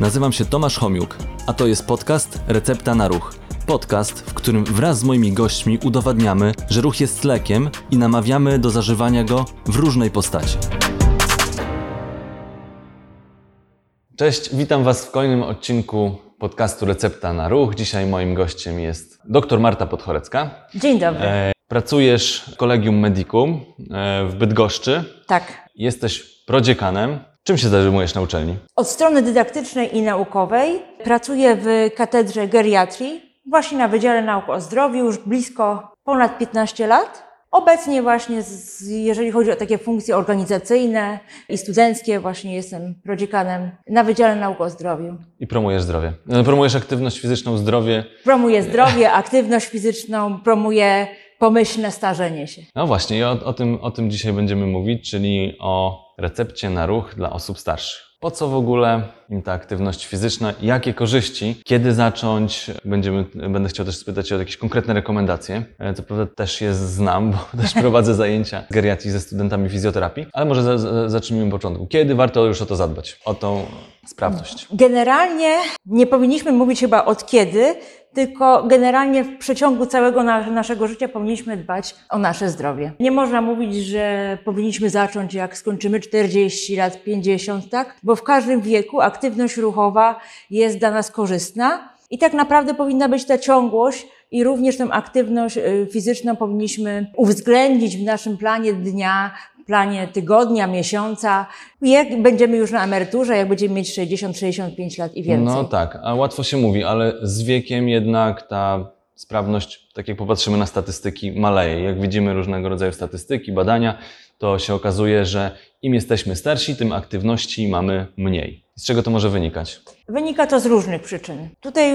Nazywam się Tomasz Homiuk, a to jest podcast Recepta na Ruch. Podcast, w którym wraz z moimi gośćmi udowadniamy, że ruch jest lekiem i namawiamy do zażywania go w różnej postaci. Cześć, witam Was w kolejnym odcinku podcastu Recepta na Ruch. Dzisiaj moim gościem jest dr Marta Podchorecka. Dzień dobry. E, pracujesz w Kolegium Medicum e, w Bydgoszczy. Tak. Jesteś prodziekanem. Czym się zajmujesz na uczelni? Od strony dydaktycznej i naukowej pracuję w katedrze geriatrii, właśnie na Wydziale Nauk o Zdrowiu już blisko ponad 15 lat. Obecnie właśnie, z, jeżeli chodzi o takie funkcje organizacyjne i studenckie, właśnie jestem prodziekanem na Wydziale Nauk o Zdrowiu. I promujesz zdrowie. E, Promujesz aktywność fizyczną, zdrowie. Promuję zdrowie, aktywność fizyczną, promuję pomyślne starzenie się. No właśnie, i o, o, tym, o tym dzisiaj będziemy mówić, czyli o recepcie na ruch dla osób starszych. Po co w ogóle im ta aktywność fizyczna? Jakie korzyści? Kiedy zacząć? Będziemy, będę chciał też spytać o jakieś konkretne rekomendacje. E, Co prawda też je znam, bo też prowadzę zajęcia z geriatrii ze studentami fizjoterapii, ale może za, za, zacznijmy od początku. Kiedy warto już o to zadbać? O tą sprawność? Generalnie nie powinniśmy mówić chyba od kiedy, tylko generalnie w przeciągu całego na, naszego życia powinniśmy dbać o nasze zdrowie. Nie można mówić, że powinniśmy zacząć jak skończymy 40 lat, 50, tak? Bo w każdym wieku aktywność ruchowa jest dla nas korzystna i tak naprawdę powinna być ta ciągłość i również tę aktywność y, fizyczną powinniśmy uwzględnić w naszym planie dnia, planie tygodnia, miesiąca, jak będziemy już na emeryturze, jak będziemy mieć 60-65 lat i więcej. No tak, a łatwo się mówi, ale z wiekiem jednak ta sprawność, tak jak popatrzymy na statystyki, maleje. Jak widzimy różnego rodzaju statystyki, badania, to się okazuje, że im jesteśmy starsi, tym aktywności mamy mniej. Z czego to może wynikać? Wynika to z różnych przyczyn. Tutaj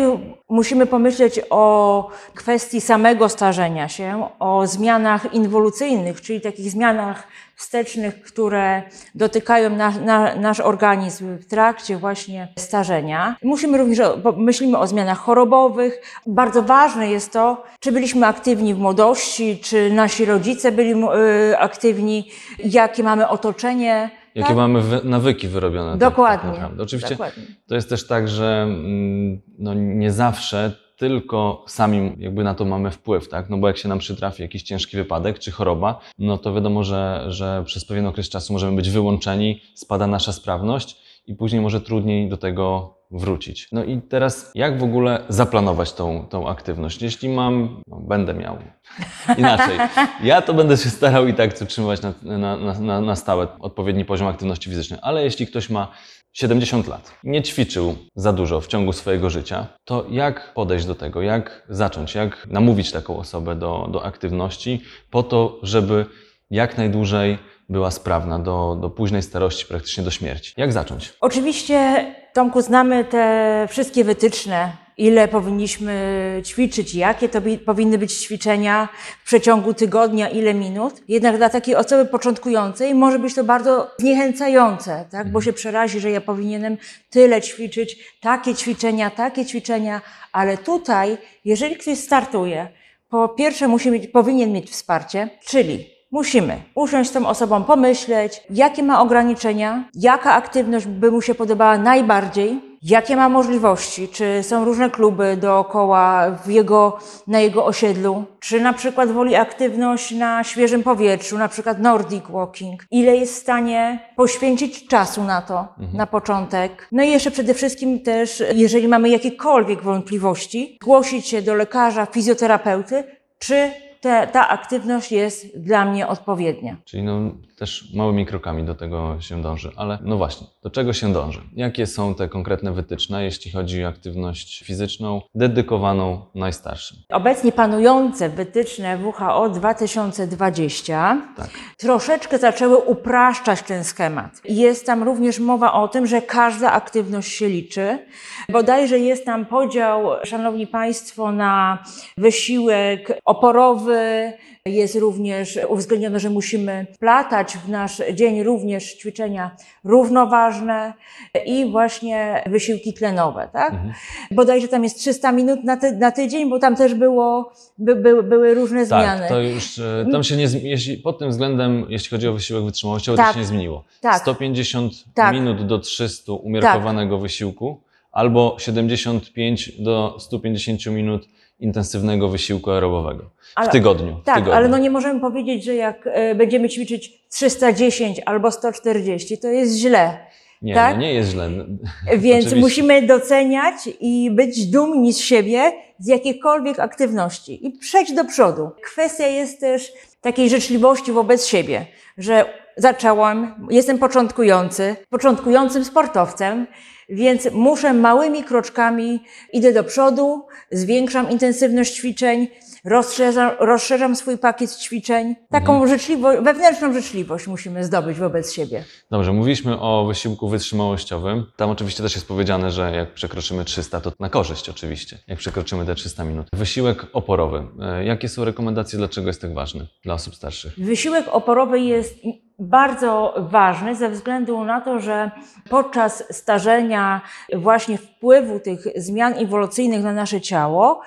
musimy pomyśleć o kwestii samego starzenia się, o zmianach inwolucyjnych, czyli takich zmianach wstecznych, które dotykają na, na, nasz organizm w trakcie właśnie starzenia. Musimy również, o, myślimy o zmianach chorobowych. Bardzo ważne jest to, czy byliśmy aktywni w młodości, czy nasi rodzice byli y, aktywni, jakie mamy otoczenie. Jakie tak? mamy wy- nawyki wyrobione? tak- Dokładnie. Tak naprawdę. Oczywiście Dokładnie. to jest też tak, że mm, no, nie zawsze tylko sami jakby na to mamy wpływ, tak? No bo jak się nam przytrafi jakiś ciężki wypadek czy choroba, no to wiadomo, że, że przez pewien okres czasu możemy być wyłączeni, spada nasza sprawność i później może trudniej do tego wrócić. No i teraz jak w ogóle zaplanować tą, tą aktywność? Jeśli mam, no, będę miał inaczej, ja to będę się starał i tak utrzymywać na, na, na, na stałe odpowiedni poziom aktywności fizycznej, ale jeśli ktoś ma 70 lat, nie ćwiczył za dużo w ciągu swojego życia, to jak podejść do tego, jak zacząć, jak namówić taką osobę do, do aktywności po to, żeby jak najdłużej była sprawna do, do późnej starości, praktycznie do śmierci. Jak zacząć? Oczywiście, Tomku, znamy te wszystkie wytyczne, ile powinniśmy ćwiczyć, jakie to powinny być ćwiczenia w przeciągu tygodnia, ile minut. Jednak dla takiej osoby początkującej może być to bardzo zniechęcające, tak? bo się przerazi, że ja powinienem tyle ćwiczyć, takie ćwiczenia, takie ćwiczenia, ale tutaj, jeżeli ktoś startuje, po pierwsze musi mieć, powinien mieć wsparcie, czyli musimy usiąść z tą osobą, pomyśleć, jakie ma ograniczenia, jaka aktywność by mu się podobała najbardziej, jakie ma możliwości, czy są różne kluby dookoła w jego, na jego osiedlu, czy na przykład woli aktywność na świeżym powietrzu, na przykład Nordic Walking, ile jest w stanie poświęcić czasu na to, na początek. No i jeszcze przede wszystkim też, jeżeli mamy jakiekolwiek wątpliwości, zgłosić się do lekarza, fizjoterapeuty, czy te, ta aktywność jest dla mnie odpowiednia. Czyli no, też małymi krokami do tego się dąży. Ale no właśnie, do czego się dąży? Jakie są te konkretne wytyczne, jeśli chodzi o aktywność fizyczną dedykowaną najstarszym? Obecnie panujące wytyczne WHO 2020 Tak. troszeczkę zaczęły upraszczać ten schemat. Jest tam również mowa o tym, że każda aktywność się liczy. Bodajże jest tam podział, szanowni państwo, na wysiłek oporowy, jest również uwzględnione, że musimy platać w nasz dzień również ćwiczenia równoważne i właśnie wysiłki tlenowe, tak? Bodajże tam jest 300 minut na, ty, na tydzień, bo tam też było, by, by, były różne zmiany. Tak, to już e, tam się nie jeśli pod tym względem, jeśli chodzi o wysiłek wytrzymałościowy, Tak. to się nie zmieniło. Tak. 150 Tak. minut do 300 umiarkowanego wysiłku albo 75 do 150 minut intensywnego wysiłku aerobowego w Ale- tygodniu. w Tak, tygodniu. ale no nie możemy powiedzieć, że jak e, będziemy ćwiczyć 310 albo 140, to jest źle. nie, tak? no nie jest źle. Więc Oczywiście. musimy doceniać i być dumni z siebie, z jakiejkolwiek aktywności i przejść do przodu. Kwestia jest też takiej życzliwości wobec siebie, że zaczęłam, jestem początkujący, początkującym sportowcem, więc muszę małymi kroczkami, idę do przodu, zwiększam intensywność ćwiczeń, rozszerzam, rozszerzam swój pakiet ćwiczeń. Taką życzliwość, wewnętrzną życzliwość musimy zdobyć wobec siebie. Dobrze, mówiliśmy o wysiłku wytrzymałościowym. Tam oczywiście też jest powiedziane, że jak przekroczymy 300, to na korzyść oczywiście, jak przekroczymy te 300 minut. Wysiłek oporowy. E, Jakie są rekomendacje, dlaczego jest tak ważny dla osób starszych? Wysiłek oporowy jest bardzo ważny ze względu na to, że podczas starzenia, właśnie wpływu tych zmian ewolucyjnych na nasze ciało,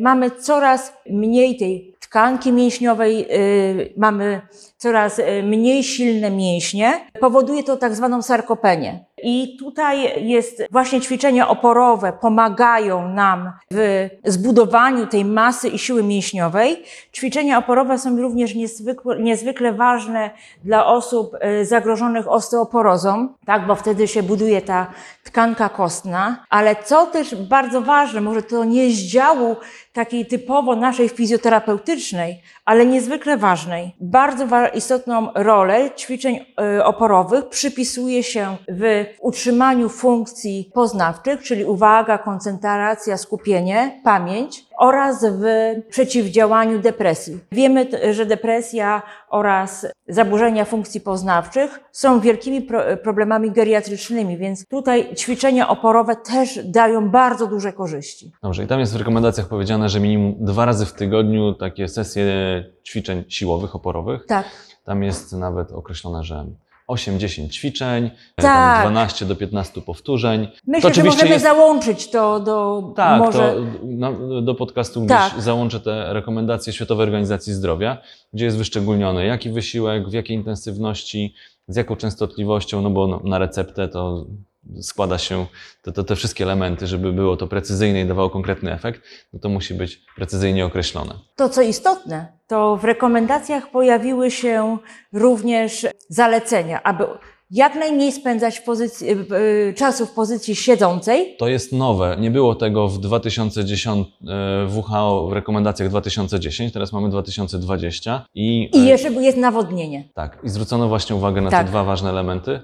mamy coraz mniej tej tkanki mięśniowej, yy, mamy coraz y, mniej silne mięśnie. Powoduje to tak zwaną sarkopenię. I tutaj jest właśnie ćwiczenia oporowe pomagają nam w zbudowaniu tej masy i siły mięśniowej. Ćwiczenia oporowe są również niezwykle, niezwykle ważne dla osób y, zagrożonych osteoporozą, tak, bo wtedy się buduje ta tkanka kostna. Ale co też bardzo ważne, może to nie z działu takiej typowo naszej fizjoterapeutycznej, ale niezwykle ważnej. Bardzo istotną rolę ćwiczeń y, oporowych przypisuje się w utrzymaniu funkcji poznawczych, czyli uwaga, koncentracja, skupienie, pamięć oraz w przeciwdziałaniu depresji. Wiemy, że depresja oraz zaburzenia funkcji poznawczych są wielkimi pro- problemami geriatrycznymi, więc tutaj ćwiczenia oporowe też dają bardzo duże korzyści. Dobrze, i tam jest w rekomendacjach powiedziane, że minimum dwa razy w tygodniu takie sesje ćwiczeń siłowych, oporowych. Tak. Tam jest nawet określone, że 8-10 ćwiczeń, Tak. tam 12 do 15 powtórzeń. Myślę, To że oczywiście możemy jest- załączyć to do Tak, może... to do podcastu gdzieś Tak. załączę te rekomendacje Światowej Organizacji Zdrowia, gdzie jest wyszczególniony jaki wysiłek, w jakiej intensywności, z jaką częstotliwością, no bo no, na receptę to składa się te, te, te wszystkie elementy, żeby było to precyzyjne i dawało konkretny efekt, no to musi być precyzyjnie określone. To, co istotne, to w rekomendacjach pojawiły się również zalecenia, aby jak najmniej spędzać w pozycji, czasu w pozycji siedzącej. To jest nowe. Nie było tego w 2010 e, WHO w rekomendacjach 2010, teraz mamy 2020 i, I e, jeszcze jest nawodnienie. Tak, i zwrócono właśnie uwagę na Tak. te dwa ważne elementy,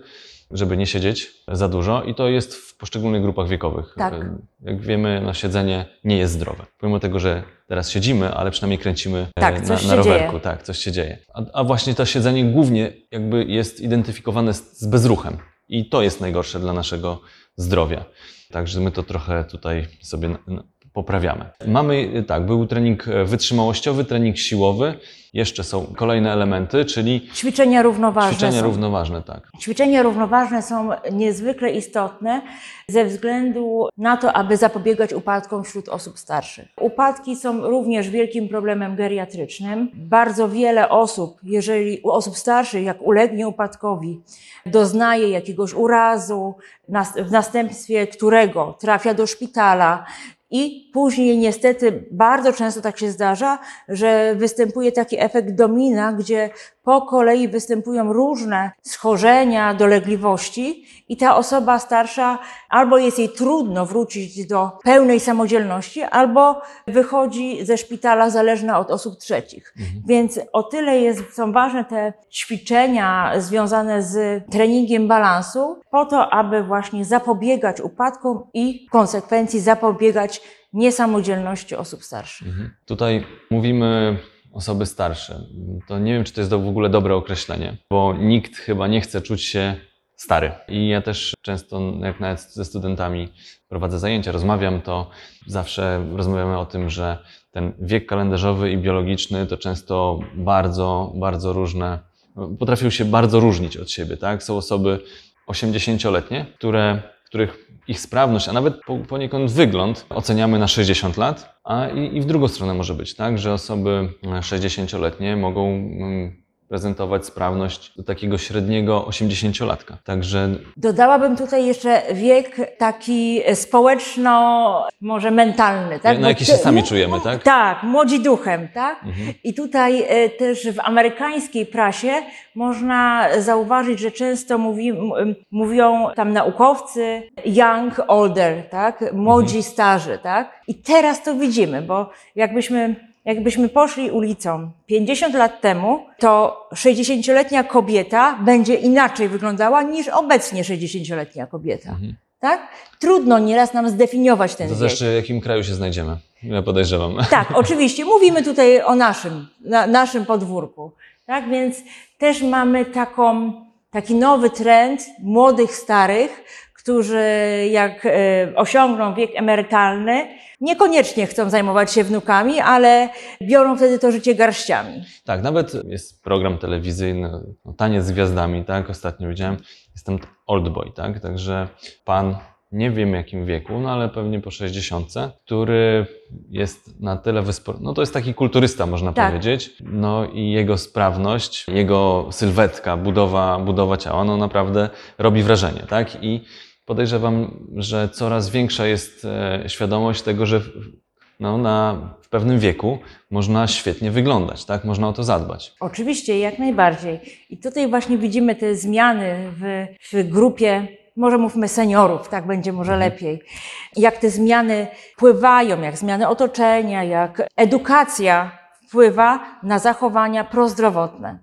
żeby nie siedzieć za dużo i to jest w poszczególnych grupach wiekowych. Tak. Jak wiemy, no, siedzenie nie jest zdrowe. Pomimo tego, że teraz siedzimy, ale przynajmniej kręcimy e, Tak, na, na rowerku. dzieje. Tak, coś się dzieje. A, a właśnie to siedzenie głównie jakby jest identyfikowane z, z bezruchem i to jest najgorsze dla naszego zdrowia. Także my to trochę tutaj sobie poprawiamy. Mamy, y, tak, był trening e, wytrzymałościowy, trening siłowy. Jeszcze są kolejne elementy, czyli Ćwiczenia równoważne. ćwiczenia są. równoważne, tak. Ćwiczenia równoważne są niezwykle istotne ze względu na to, aby zapobiegać upadkom wśród osób starszych. Upadki są również wielkim problemem geriatrycznym. Bardzo wiele osób, jeżeli u osób starszych, jak ulegnie upadkowi, doznaje jakiegoś urazu, w następstwie którego trafia do szpitala, i później niestety bardzo często tak się zdarza, że występuje taki efekt domina, gdzie po kolei występują różne schorzenia, dolegliwości i ta osoba starsza albo jest jej trudno wrócić do pełnej samodzielności, albo wychodzi ze szpitala zależna od osób trzecich. Więc o tyle jest, są ważne te ćwiczenia związane z treningiem balansu, po to, aby właśnie zapobiegać upadkom i w konsekwencji zapobiegać niesamodzielności osób starszych. Mhm. Tutaj mówimy osoby starsze. To nie wiem, czy to jest w ogóle dobre określenie, bo nikt chyba nie chce czuć się stary. I ja też często, jak nawet ze studentami prowadzę zajęcia, rozmawiam, to zawsze rozmawiamy o tym, że ten wiek kalendarzowy i biologiczny to często bardzo, bardzo różne, potrafią się bardzo różnić od siebie, tak? Są osoby 80-letnie, które, których ich sprawność, a nawet po- poniekąd wygląd oceniamy na 60 lat, a i, i w drugą stronę może być tak, że osoby e, 60-letnie mogą mm, prezentować sprawność do takiego średniego 80-latka. Także Dodałabym tutaj jeszcze wiek taki społeczno, może mentalny, tak? na Bo jaki ty- się sami czujemy, tak? Tak, młodzi duchem, tak? Mhm. I tutaj e, też w amerykańskiej prasie można zauważyć, że często mówi, m- mówią tam naukowcy young, older, tak? Młodzi, Mhm. starzy, tak? I teraz to widzimy, bo jakbyśmy, jakbyśmy poszli ulicą 50 lat temu, to 60-letnia kobieta będzie inaczej wyglądała niż obecnie 60-letnia kobieta. Tak? Trudno nieraz nam zdefiniować ten To wiek. zresztą w jakim kraju się znajdziemy? Ja podejrzewam. Tak, oczywiście. Mówimy tutaj o naszym, na, naszym podwórku. Tak więc też mamy taką, taki nowy trend młodych, starych, którzy jak e, osiągną wiek emerytalny, niekoniecznie chcą zajmować się wnukami, ale biorą wtedy to życie garściami. Tak, nawet jest program telewizyjny, no, Taniec z Gwiazdami, tak, ostatnio widziałem, jest tam Old Boy, tak, także pan, nie wiem jakim wieku, no ale pewnie po 60, który jest na tyle wyspor... no to jest taki kulturysta, można Tak. powiedzieć, no i jego sprawność, jego sylwetka, budowa, budowa ciała, no naprawdę robi wrażenie, tak, i podejrzewam, że coraz większa jest e, świadomość tego, że w- no, na, w pewnym wieku można świetnie wyglądać, tak? Można o to zadbać. Oczywiście, jak najbardziej. I tutaj właśnie widzimy te zmiany w, w grupie, może mówmy seniorów, tak będzie może lepiej. Jak te zmiany wpływają, jak zmiany otoczenia, jak edukacja wpływa na zachowania prozdrowotne.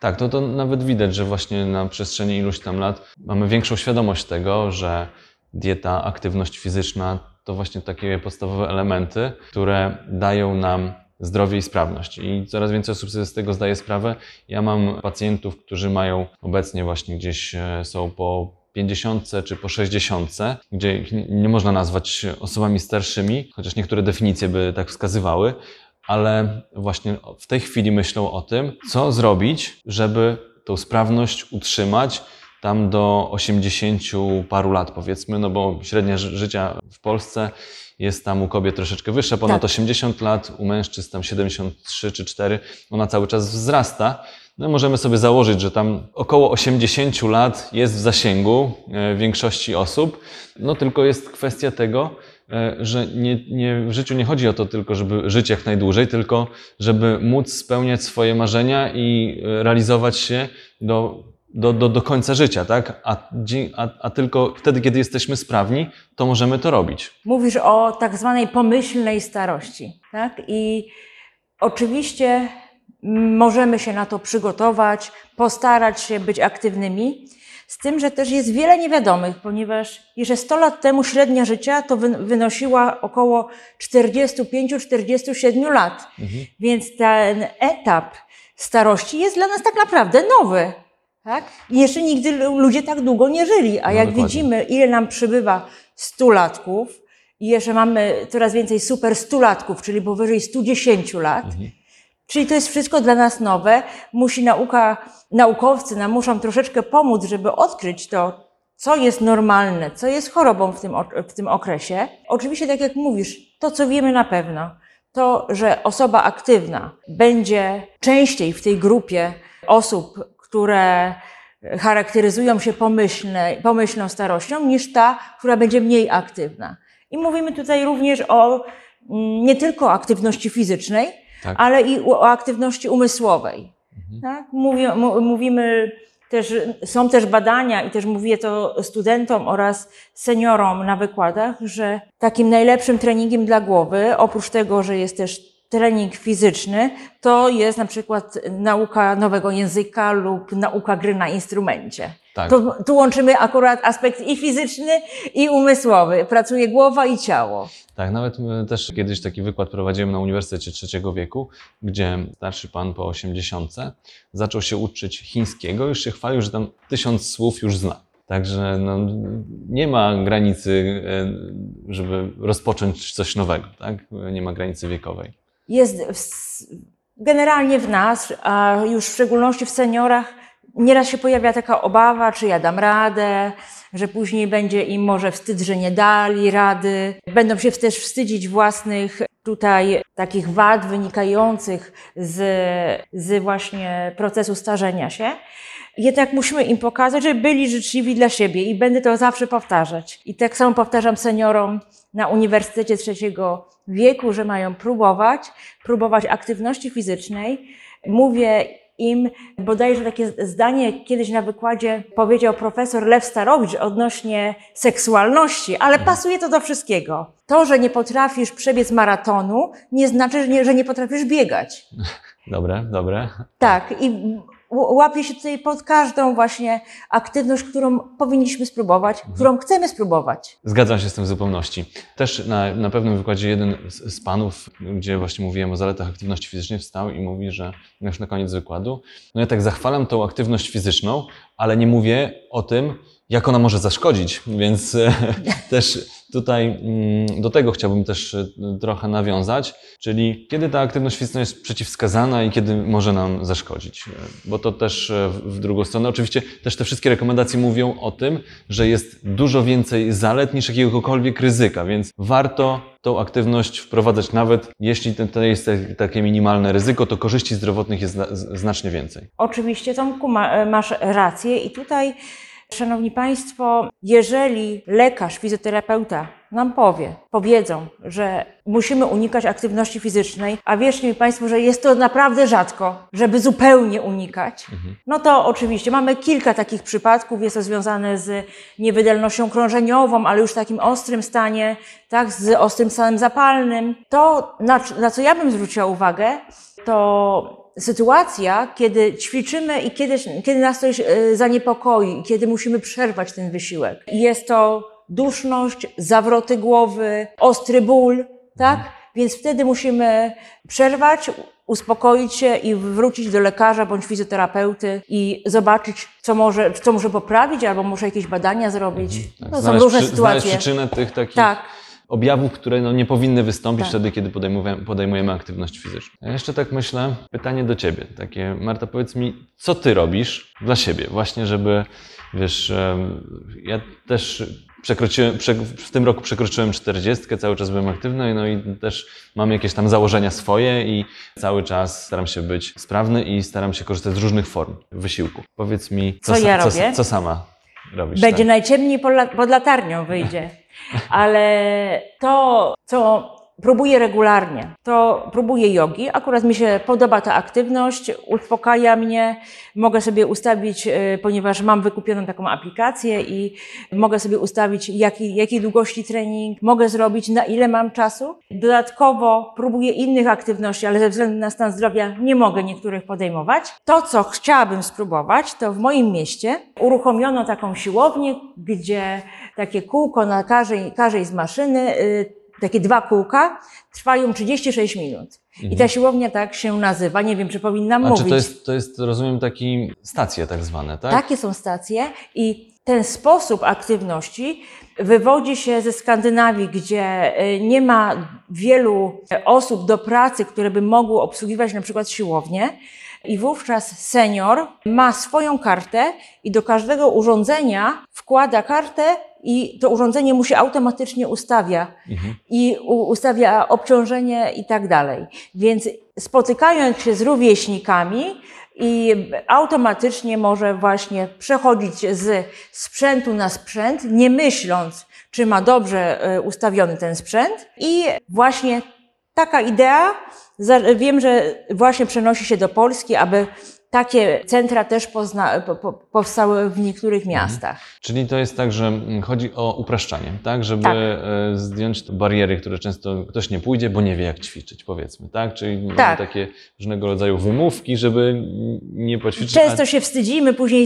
Tak, to, to nawet widać, że właśnie na przestrzeni iluś tam lat mamy większą świadomość tego, że dieta, aktywność fizyczna to właśnie takie podstawowe elementy, które dają nam zdrowie i sprawność. I coraz więcej osób sobie z tego zdaje sprawę. Ja mam pacjentów, którzy mają obecnie właśnie gdzieś e, są po 50 czy po 60, gdzie nie można nazwać osobami starszymi, chociaż niektóre definicje by tak wskazywały, ale właśnie w tej chwili myślą o tym, co zrobić, żeby tą sprawność utrzymać tam do 80 paru lat, powiedzmy, no bo średnia ży- życia w Polsce jest tam u kobiet troszeczkę wyższa, ponad Tak. 80 lat, u mężczyzn tam 73 czy 4, ona cały czas wzrasta. No możemy sobie założyć, że tam około 80 lat jest w zasięgu e, większości osób, no tylko jest kwestia tego, że nie, nie, w życiu nie chodzi o to tylko, żeby żyć jak najdłużej, tylko żeby móc spełniać swoje marzenia i e, realizować się do, do, do, do końca życia, tak? A, a, a tylko wtedy, kiedy jesteśmy sprawni, to możemy to robić. Mówisz o tak zwanej pomyślnej starości, tak? I oczywiście możemy się na to przygotować, postarać się być aktywnymi, z tym, że też jest wiele niewiadomych, ponieważ jeszcze 100 lat temu średnia życia to wy- wynosiła około 45-47 lat. Więc ten etap starości jest dla nas tak naprawdę nowy. Tak? I jeszcze nigdy lu- ludzie tak długo nie żyli, a No, jak dokładnie. widzimy, ile nam przybywa stulatków i jeszcze mamy coraz więcej super stulatków, czyli powyżej 110 lat, czyli to jest wszystko dla nas nowe. Musi nauka, naukowcy nam muszą troszeczkę pomóc, żeby odkryć to, co jest normalne, co jest chorobą w tym, w tym okresie. Oczywiście, tak jak mówisz, to co wiemy na pewno, to, że osoba aktywna będzie częściej w tej grupie osób, które charakteryzują się pomyślne, pomyślną starością, niż ta, która będzie mniej aktywna. I mówimy tutaj również o mm, nie tylko aktywności fizycznej, Tak. ale i o aktywności umysłowej. Tak? Mówi, mówimy też, są też badania i też mówię to studentom oraz seniorom na wykładach, że takim najlepszym treningiem dla głowy, oprócz tego, że jest też trening fizyczny, to jest na przykład nauka nowego języka lub nauka gry na instrumencie. Tak. To, tu łączymy akurat aspekt i fizyczny, i umysłowy. Pracuje głowa i ciało. Tak, nawet my też kiedyś taki wykład prowadziłem na Uniwersytecie Trzeciego Wieku, gdzie starszy pan po 80 zaczął się uczyć chińskiego, już się chwalił, że tam tysiąc słów już zna. Także no, nie ma granicy, e, żeby rozpocząć coś nowego, tak? Nie ma granicy wiekowej. Jest generalnie w nas, a już w szczególności w seniorach, nieraz się pojawia taka obawa, czy ja dam radę, że później będzie im może wstyd, że nie dali rady. Będą się też wstydzić własnych tutaj takich wad wynikających z, z właśnie procesu starzenia się. Jednak musimy im pokazać, że byli życzliwi dla siebie i będę to zawsze powtarzać. I tak samo powtarzam seniorom na Uniwersytecie Trzeciego Wieku, że mają próbować, próbować aktywności fizycznej. Mówię im bodajże takie zdanie kiedyś na wykładzie powiedział profesor Lew Starowicz odnośnie seksualności, ale pasuje to do wszystkiego. To, że nie potrafisz przebiec maratonu, nie znaczy, że nie, że nie potrafisz biegać. Dobre, dobre. Tak, i ł- łapię się tutaj pod każdą właśnie aktywność, którą powinniśmy spróbować, którą chcemy spróbować. Zgadzam się z tym w zupełności. Też na, na pewnym wykładzie jeden z, z panów, gdzie właśnie mówiłem o zaletach aktywności fizycznej, wstał i mówi, że już na koniec wykładu, no ja tak zachwalam tą aktywność fizyczną, ale nie mówię o tym, jak ona może zaszkodzić, więc e, też tutaj mm, do tego chciałbym też e, trochę nawiązać, czyli kiedy ta aktywność fizyczna jest przeciwwskazana i kiedy może nam zaszkodzić, E, bo to też e, w drugą stronę. Oczywiście też te wszystkie rekomendacje mówią o tym, że jest dużo więcej zalet niż jakiegokolwiek ryzyka, więc warto tą aktywność wprowadzać nawet jeśli to- jest takie minimalne ryzyko, to korzyści zdrowotnych jest znacznie więcej. Oczywiście, Tomku, ma, masz rację i tutaj, Szanowni Państwo, jeżeli lekarz, fizjoterapeuta nam powie, powiedzą, że musimy unikać aktywności fizycznej, a wierzcie mi Państwo, że jest to naprawdę rzadko, żeby zupełnie unikać, no to oczywiście mamy kilka takich przypadków, jest to związane z niewydolnością krążeniową, ale już w takim ostrym stanie, tak, z ostrym stanem zapalnym. To, na, na co ja bym zwróciła uwagę, to sytuacja, kiedy ćwiczymy i kiedy, kiedy nas coś e, zaniepokoi, kiedy musimy przerwać ten wysiłek. Jest to duszność, zawroty głowy, ostry ból, tak? Więc wtedy musimy przerwać, uspokoić się i wrócić do lekarza bądź fizjoterapeuty i zobaczyć, co może, co może poprawić, albo może jakieś badania zrobić. Tak, No, są różne przy- sytuacje. przyczynę tych takich Tak. Objawów, które no, nie powinny wystąpić Tak. wtedy, kiedy podejmujemy, podejmujemy aktywność fizyczną. Ja jeszcze tak myślę, pytanie do Ciebie, takie, Marta, powiedz mi, co Ty robisz dla siebie, właśnie żeby, wiesz, ja też przekroczyłem, prze, w tym roku przekroczyłem 40, cały czas byłem aktywny, no i też mam jakieś tam założenia swoje i cały czas staram się być sprawny i staram się korzystać z różnych form wysiłku. Powiedz mi, Co sa- ja co, robię? co sama robisz? Będzie tak? najciemniej pod latarnią wyjdzie. Ale to, co próbuję regularnie, to próbuję jogi. Akurat mi się podoba ta aktywność, uspokaja mnie. Mogę sobie ustawić, y, ponieważ mam wykupioną taką aplikację i mogę sobie ustawić, jaki, jakiej długości trening mogę zrobić, na ile mam czasu. Dodatkowo próbuję innych aktywności, ale ze względu na stan zdrowia nie mogę niektórych podejmować. To, co chciałabym spróbować, to w moim mieście uruchomiono taką siłownię, gdzie takie kółko na każdej, każdej z maszyny, y, takie dwa kółka, trwają 36 minut. I ta siłownia tak się nazywa. Nie wiem, czy powinnam A mówić. czy to jest, to jest, rozumiem, taki stacje tak zwane, tak? Takie są stacje i ten sposób aktywności wywodzi się ze Skandynawii, gdzie y, nie ma wielu osób do pracy, które by mogły obsługiwać na przykład siłownię. I wówczas senior ma swoją kartę i do każdego urządzenia wkłada kartę i to urządzenie mu się automatycznie ustawia Mhm. i ustawia obciążenie i tak dalej. Więc spotykając się z rówieśnikami i automatycznie może właśnie przechodzić z sprzętu na sprzęt, nie myśląc, czy ma dobrze e, ustawiony ten sprzęt. I właśnie taka idea, wiem, że właśnie przenosi się do Polski, aby takie centra też pozna, po, po, powstały w niektórych miastach. Czyli to jest tak, że mm, chodzi o upraszczanie, tak? Żeby Tak. e, zdjąć te bariery, które często ktoś nie pójdzie, bo nie wie jak ćwiczyć, powiedzmy, tak? Czyli mamy Tak. takie różnego rodzaju wymówki, żeby nie poćwiczyć. Często się wstydzimy, później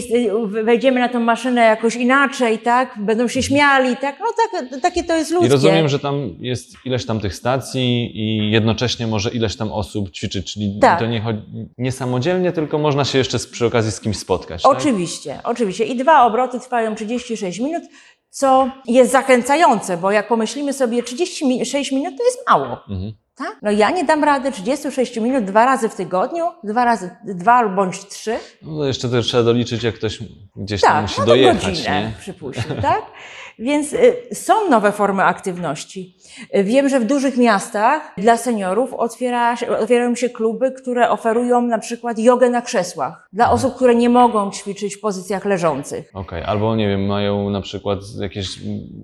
y, wejdziemy na tą maszynę jakoś inaczej, tak? Będą się śmiali, tak? No tak, takie to jest ludzkie. I rozumiem, że tam jest ileś tam tych stacji i jednocześnie może ileś tam osób ćwiczyć, czyli Tak. to nie, chodzi, nie samodzielnie, tylko można się jeszcze przy okazji z kimś spotkać. tak? Oczywiście, oczywiście. I dwa obroty trwają 36 minut, co jest zachęcające, bo jak pomyślimy sobie 36 minut, to jest mało. Mhm. Tak? No ja nie dam rady 36 minut dwa razy w tygodniu, dwa razy, dwa bądź trzy. No jeszcze to trzeba doliczyć, jak ktoś gdzieś tam Tak, musi no dojechać, godzinę, nie? przypuśćmy, tak? Więc y, są nowe formy aktywności. Y, Wiem, że w dużych miastach dla seniorów otwiera, otwierają się kluby, które oferują na przykład jogę na krzesłach. Dla Mhm. osób, które nie mogą ćwiczyć w pozycjach leżących. Okej, albo nie wiem, mają na przykład jakieś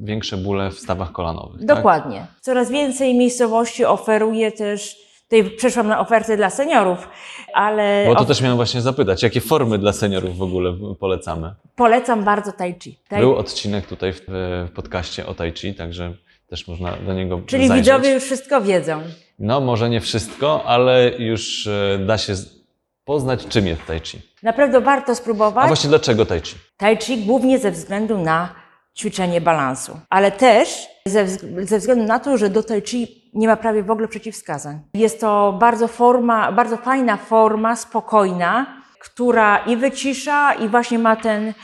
większe bóle w stawach kolanowych. Tak? Dokładnie. Coraz więcej miejscowości oferuje też, tutaj przeszłam na ofertę dla seniorów, ale Bo to też miałem właśnie zapytać, jakie formy dla seniorów w ogóle polecamy? polecam bardzo tai chi. Tai... Był odcinek tutaj w, w podcaście o Tai Chi, także też można do niego Czyli zajrzeć. widzowie już wszystko wiedzą. No, może nie wszystko, ale już e, da się poznać, czym jest Tai Chi. Naprawdę warto A spróbować. właśnie dlaczego Tai Chi? Tai chi głównie ze względu na ćwiczenie balansu, ale też ze względu na to, że do tai chi nie ma prawie w ogóle przeciwwskazań. Jest to bardzo forma, bardzo fajna forma, spokojna, która i wycisza i właśnie ma ten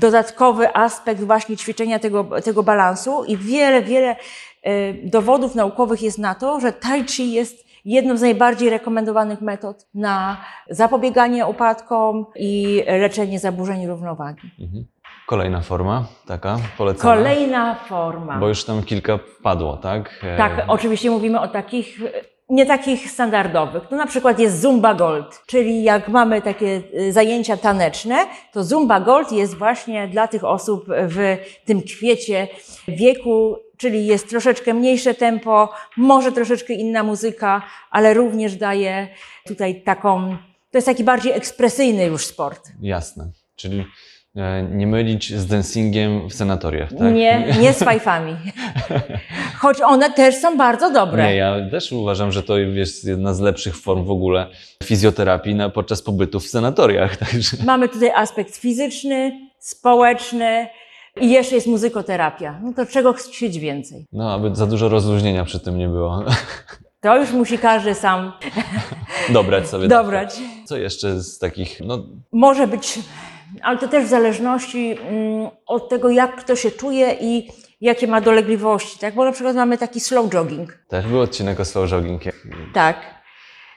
dodatkowy aspekt właśnie ćwiczenia tego, tego balansu i wiele, wiele e, dowodów naukowych jest na to, że tai chi jest jedną z najbardziej rekomendowanych metod na zapobieganie upadkom i leczenie zaburzeń równowagi. Mhm. Kolejna forma, taka polecana. Kolejna forma. Bo już tam kilka padło, tak? E, Tak, oczywiście mówimy o takich, e, nie takich standardowych. No na przykład jest Zumba Gold, czyli jak mamy takie e, zajęcia taneczne, to Zumba Gold jest właśnie dla tych osób w tym kwiecie wieku, czyli jest troszeczkę mniejsze tempo, może troszeczkę inna muzyka, ale również daje tutaj taką, to jest taki bardziej ekspresyjny już sport. Jasne. Czyli e, nie mylić z dancingiem w senatoriach, tak? Nie, nie z fajfami. Choć one też są bardzo dobre. Nie, ja też uważam, że to jest jedna z lepszych form w ogóle fizjoterapii na, podczas pobytu w senatoriach. Także Mamy tutaj aspekt fizyczny, społeczny i jeszcze jest muzykoterapia. No to czego chcieć więcej? no, aby za dużo rozluźnienia przy tym nie było. To już musi każdy sam Dobrać sobie. dobrać. Co jeszcze z takich, no Może być, ale to też w zależności mm, od tego, jak kto się czuje i jakie ma dolegliwości. Tak? Bo na przykład mamy taki slow jogging. też był odcinek o slow jogging. Tak.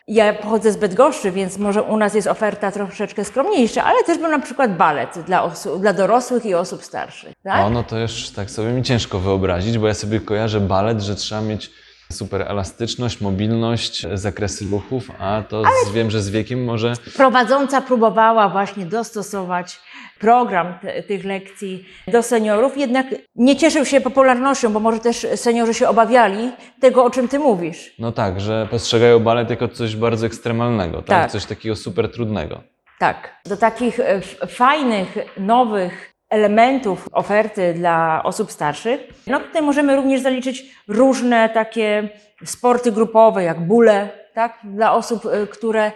Ja pochodzę z Bydgoszczy, więc może u nas jest oferta troszeczkę skromniejsza, ale też był na przykład balet dla, osób, dla dorosłych i osób starszych. Tak? O, no to już tak sobie mi ciężko wyobrazić, bo ja sobie kojarzę balet, że trzeba mieć super elastyczność, mobilność, zakresy ruchów, a to z, wiem, że z wiekiem może Prowadząca próbowała właśnie dostosować program te, tych lekcji do seniorów, jednak nie cieszył się popularnością, bo może też seniorzy się obawiali tego, o czym ty mówisz. No tak, że postrzegają balet jako coś bardzo ekstremalnego, tak? Tak. Coś takiego super trudnego. Tak. Do takich e, f- fajnych, nowych elementów oferty dla osób starszych, no tutaj możemy również zaliczyć różne takie sporty grupowe, jak bóle, tak? Dla osób, e, które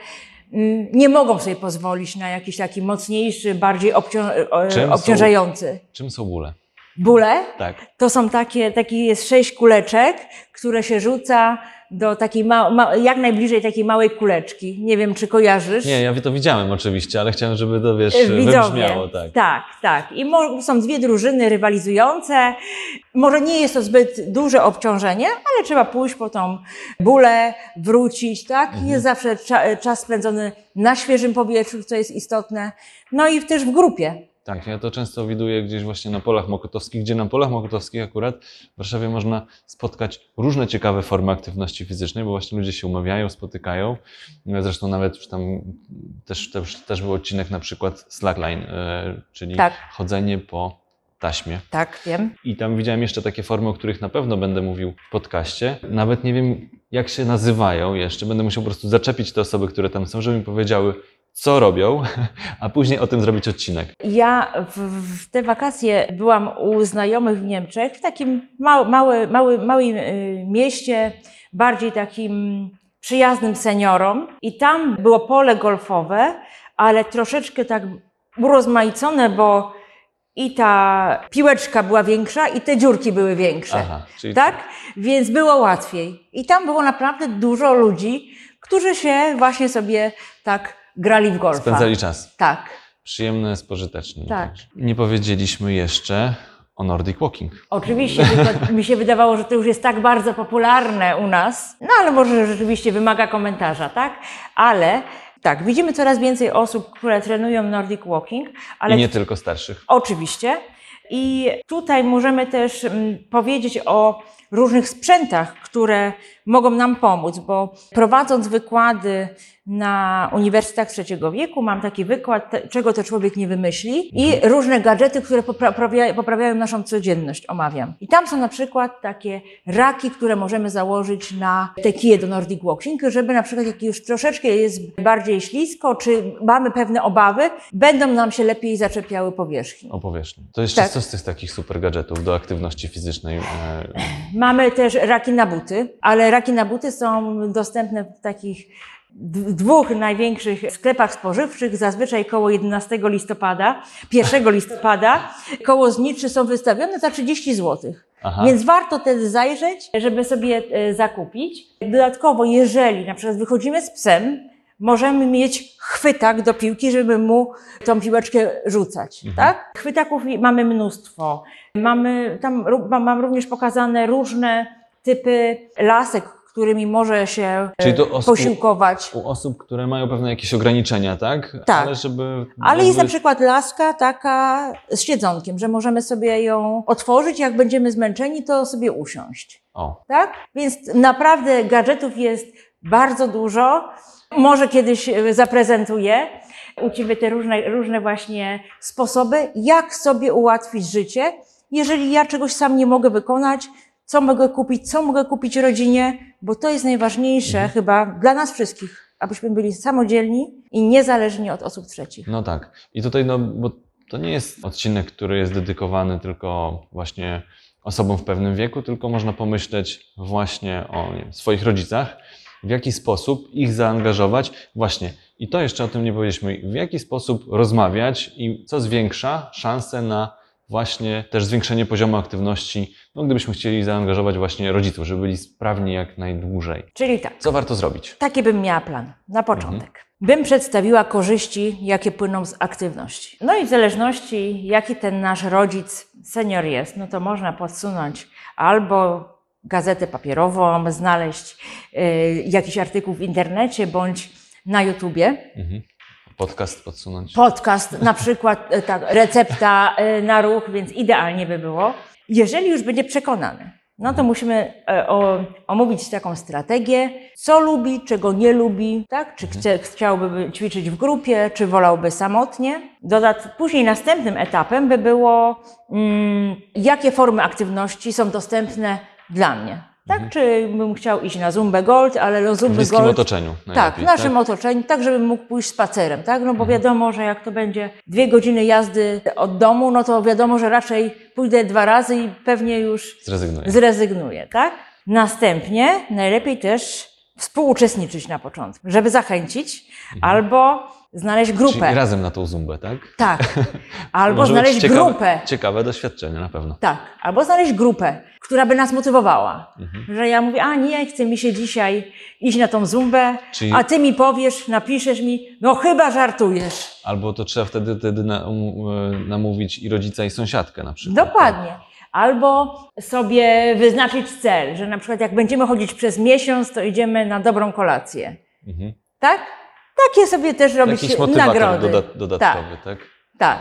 mm, nie mogą sobie pozwolić na jakiś taki mocniejszy, bardziej obcią- e, Czym są- obciążający. Czym są bóle? Bóle Tak. to są takie, taki jest sześć kuleczek, które się rzuca do takiej ma, ma, jak najbliżej takiej małej kuleczki. Nie wiem, czy kojarzysz. Nie, ja to widziałem oczywiście, ale chciałem, żeby to wiesz, E, Widzowie. wybrzmiało, tak. tak, tak. I są dwie drużyny rywalizujące. Może nie jest to zbyt duże obciążenie, ale trzeba pójść po tą bólę, wrócić, tak? Mhm. Jest zawsze cza- czas spędzony na świeżym powietrzu, co jest istotne. No i też w grupie. Tak, ja to często widuję gdzieś właśnie na polach mokotowskich, gdzie na polach mokotowskich akurat w Warszawie można spotkać różne ciekawe formy aktywności fizycznej, bo właśnie ludzie się umawiają, spotykają. Zresztą nawet już tam też, też, też był odcinek na przykład slackline, e, czyli Tak. chodzenie po taśmie. Tak, wiem. I tam widziałem jeszcze takie formy, o których na pewno będę mówił w podcaście. Nawet nie wiem, jak się nazywają jeszcze. Będę musiał po prostu zaczepić te osoby, które tam są, żeby mi powiedziały, co robią, a później o tym zrobić odcinek. Ja w, w te wakacje byłam u znajomych w Niemczech, w takim mał, mały, mały, małym y, mieście, bardziej takim przyjaznym seniorom. I tam było pole golfowe, ale troszeczkę tak urozmaicone, bo i ta piłeczka była większa, i te dziurki były większe. Aha, czyli Tak? Więc było łatwiej. I tam było naprawdę dużo ludzi, którzy się właśnie sobie tak grali w golfa. spędzali czas. Tak. Przyjemne, spożyteczne. Tak. Nie powiedzieliśmy jeszcze o Nordic Walking. Oczywiście, tylko mi się wydawało, że to już jest tak bardzo popularne u nas, no ale może rzeczywiście wymaga komentarza, tak? Ale tak, widzimy coraz więcej osób, które trenują Nordic Walking, ale I nie tylko starszych. Oczywiście. I tutaj możemy też mm, powiedzieć o różnych sprzętach, które mogą nam pomóc, bo prowadząc wykłady na Uniwersytetach Trzeciego Wieku, mam taki wykład, czego to człowiek nie wymyśli i różne gadżety, które popra- poprawia- poprawiają naszą codzienność, omawiam. I tam są na przykład takie raki, które możemy założyć na te kije do Nordic Walking, żeby na przykład jak już troszeczkę jest bardziej ślisko, czy mamy pewne obawy, będą nam się lepiej zaczepiały powierzchni. O powierzchni. To jeszcze Tak. co z tych takich super gadżetów do aktywności fizycznej? Mamy też raki na buty, ale raki na buty są dostępne w takich dwóch największych sklepach spożywczych, zazwyczaj koło 11 listopada, 1 listopada. Koło zniczy są wystawione za 30 zł. Aha. Więc warto też zajrzeć, żeby sobie e, zakupić. Dodatkowo, jeżeli na przykład wychodzimy z psem, możemy mieć chwytak do piłki, żeby mu tą piłeczkę rzucać, tak? Chwytaków mamy mnóstwo. Mamy, tam mam również pokazane różne typy lasek, którymi może się e, Czyli to osób- posiłkować. u osób, które mają pewne jakieś ograniczenia, tak? Tak. Ale żeby. Ale jest na przykład laska taka z siedzonkiem, że możemy sobie ją otworzyć, jak będziemy zmęczeni, to sobie usiąść. O, Tak? Więc naprawdę gadżetów jest bardzo dużo. Może kiedyś e, zaprezentuję u Ciebie te różne, różne właśnie sposoby, jak sobie ułatwić życie, jeżeli ja czegoś sam nie mogę wykonać, co mogę kupić, co mogę kupić rodzinie, bo to jest najważniejsze chyba dla nas wszystkich, abyśmy byli samodzielni i niezależni od osób trzecich. no tak. I tutaj, no, bo to nie jest odcinek, który jest dedykowany tylko właśnie osobom w pewnym wieku, tylko można pomyśleć właśnie o wiem, swoich rodzicach, w jaki sposób ich zaangażować. Właśnie, i to jeszcze o tym nie powiedzieliśmy, w jaki sposób rozmawiać i co zwiększa szanse na właśnie też zwiększenie poziomu aktywności, no, gdybyśmy chcieli zaangażować właśnie rodziców, żeby byli sprawni jak najdłużej. Czyli tak. Co warto zrobić? Taki bym miała plan na początek. Bym przedstawiła korzyści, jakie płyną z aktywności. No i w zależności, jaki ten nasz rodzic, senior jest, no to można podsunąć albo gazetę papierową, znaleźć y, jakiś artykuł w internecie bądź na YouTubie. Mhm. Podcast podsunąć. Podcast, na przykład y, tak, recepta y, na ruch, więc idealnie by było. Jeżeli już będzie przekonany, no to musimy e, o, omówić taką strategię, co lubi, czego nie lubi, tak? Czy chce, chciałby ćwiczyć w grupie, czy wolałby samotnie. Dodat, później następnym etapem by było, mm, jakie formy aktywności są dostępne dla mnie. Tak? Czy bym chciał iść na Zumbę Gold, ale no W Zumby bliskim Gold... otoczeniu. Tak, w naszym otoczeniu, tak żeby mógł pójść spacerem, tak? No bo Mhm. wiadomo, że jak to będzie dwie godziny jazdy od domu, no to wiadomo, że raczej pójdę dwa razy i pewnie już Zrezygnuję. zrezygnuję, tak? Następnie najlepiej też współuczestniczyć na początku, żeby zachęcić, albo znaleźć grupę. Czyli razem na tą zumbę, tak? Tak. Albo znaleźć ciekawe, grupę. Ciekawe doświadczenie na pewno. Tak, albo znaleźć grupę, która by nas motywowała. Mhm. Że ja mówię, a nie, chce mi się dzisiaj iść na tą zumbę, Czyli- a ty mi powiesz, napiszesz mi, no chyba żartujesz. Albo to trzeba wtedy, wtedy um, e, namówić i rodzica, i sąsiadkę na przykład. Dokładnie. Albo sobie wyznaczyć cel, że na przykład jak będziemy chodzić przez miesiąc, to idziemy na dobrą kolację. Mhm. Tak? Takie sobie też robić Jakiś nagrody. doda- dodatkowy, tak? Tak.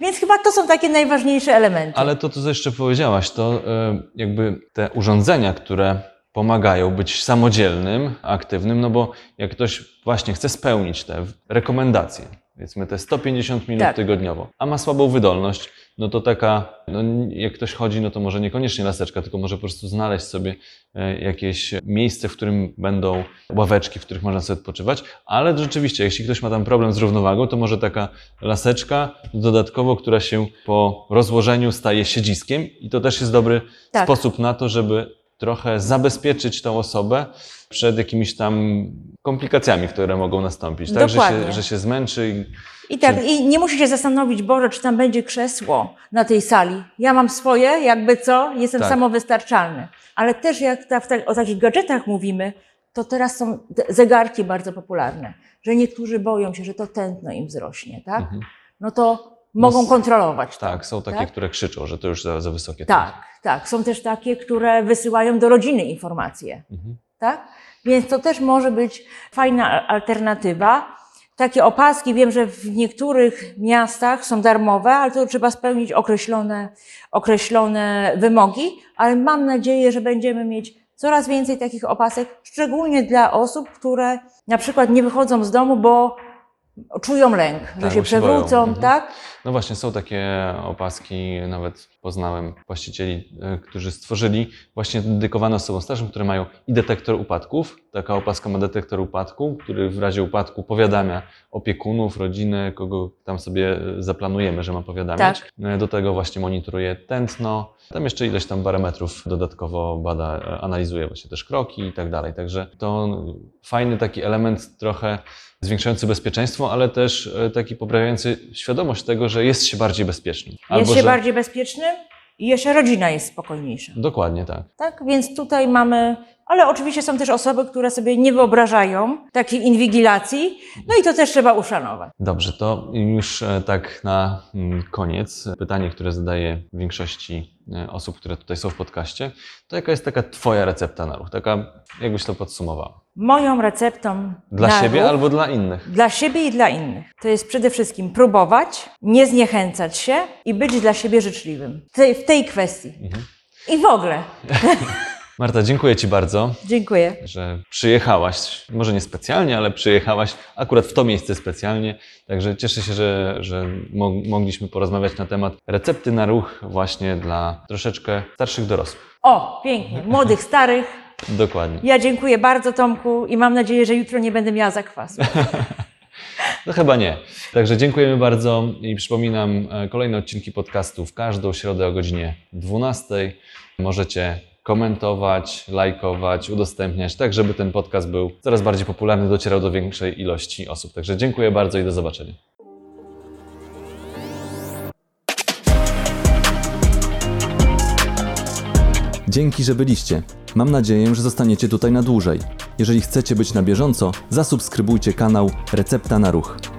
Więc chyba to są takie najważniejsze elementy. Ale to, co jeszcze powiedziałaś, to e, jakby te urządzenia, które pomagają być samodzielnym, aktywnym, no bo jak ktoś właśnie chce spełnić te rekomendacje, powiedzmy te 150 minut Tak. tygodniowo, a ma słabą wydolność, no to taka, no jak ktoś chodzi, no to może niekoniecznie laseczka, tylko może po prostu znaleźć sobie e, jakieś miejsce, w którym będą ławeczki, w których można sobie odpoczywać, ale rzeczywiście, jeśli ktoś ma tam problem z równowagą, to może taka laseczka dodatkowo, która się po rozłożeniu staje siedziskiem i to też jest dobry Tak. sposób na to, żeby trochę zabezpieczyć tą osobę przed jakimiś tam komplikacjami, które mogą nastąpić, tak? Że się, Dokładnie. że się zmęczy i I tak, i nie musi się zastanowić, Boże, czy tam będzie krzesło na tej sali. Ja mam swoje, jakby co, jestem Tak. samowystarczalny. Ale też jak ta, w ta, o takich gadżetach mówimy, to teraz są te zegarki bardzo popularne, że niektórzy boją się, że to tętno im wzrośnie, tak? Mhm. No to mogą s- kontrolować. to. Tak, są takie, Tak? które krzyczą, że to już za, za wysokie. Tak, tak. Są też takie, które wysyłają do rodziny informacje. Mhm. Tak? Więc to też może być fajna alternatywa. Takie opaski, wiem, że w niektórych miastach są darmowe, ale to trzeba spełnić określone, określone wymogi, ale mam nadzieję, że będziemy mieć coraz więcej takich opasek, szczególnie dla osób, które na przykład nie wychodzą z domu, bo czują lęk, że Tak, się bo się przewrócą, Mhm. tak? No właśnie, są takie opaski, nawet poznałem właścicieli, e, którzy stworzyli właśnie dedykowane osobom starszym, które mają i detektor upadków. Taka opaska ma detektor upadku, który w razie upadku powiadamia opiekunów, rodziny, kogo tam sobie e, zaplanujemy, że ma powiadamiać. E, Do tego właśnie monitoruje tętno. Tam jeszcze ileś tam barometrów dodatkowo bada, analizuje właśnie też kroki i tak dalej. Także to fajny taki element trochę zwiększający bezpieczeństwo, ale też taki poprawiający świadomość tego, że jest się bardziej bezpiecznym. Jest się że... bardziej bezpiecznym i jeszcze rodzina jest spokojniejsza. Dokładnie tak. Tak, więc tutaj mamy, ale oczywiście są też osoby, które sobie nie wyobrażają takiej inwigilacji, no i to też trzeba uszanować. Dobrze, to już e, tak na mm, koniec pytanie, które zadaję większości e, osób, które tutaj są w podcaście, to jaka jest taka Twoja recepta na ruch? Taka, jakbyś to podsumowała? Moją receptą Dla siebie ruch, albo dla innych? dla siebie i dla innych to jest przede wszystkim próbować, nie zniechęcać się i być dla siebie życzliwym w tej, w tej kwestii. Mhm. I w ogóle. Marta, dziękuję Ci bardzo, Dziękuję. że przyjechałaś, może nie specjalnie, ale przyjechałaś akurat w to miejsce specjalnie. Także cieszę się, że, że mo mogliśmy porozmawiać na temat recepty na ruch właśnie dla troszeczkę starszych dorosłych. O, pięknie. Młodych, starych. Dokładnie. Ja dziękuję bardzo Tomku i mam nadzieję, że jutro nie będę miała zakwasu. No chyba nie. Także dziękujemy bardzo i przypominam, e, kolejne odcinki podcastu w każdą środę o godzinie 12. Możecie komentować, lajkować, udostępniać, tak żeby ten podcast był coraz bardziej popularny, docierał do większej ilości osób. Także dziękuję bardzo i do zobaczenia. Dzięki, że byliście. Mam nadzieję, że zostaniecie tutaj na dłużej. Jeżeli chcecie być na bieżąco, zasubskrybujcie kanał Recepta na Ruch.